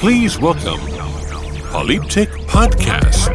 Please welcome Polyptych Podcast.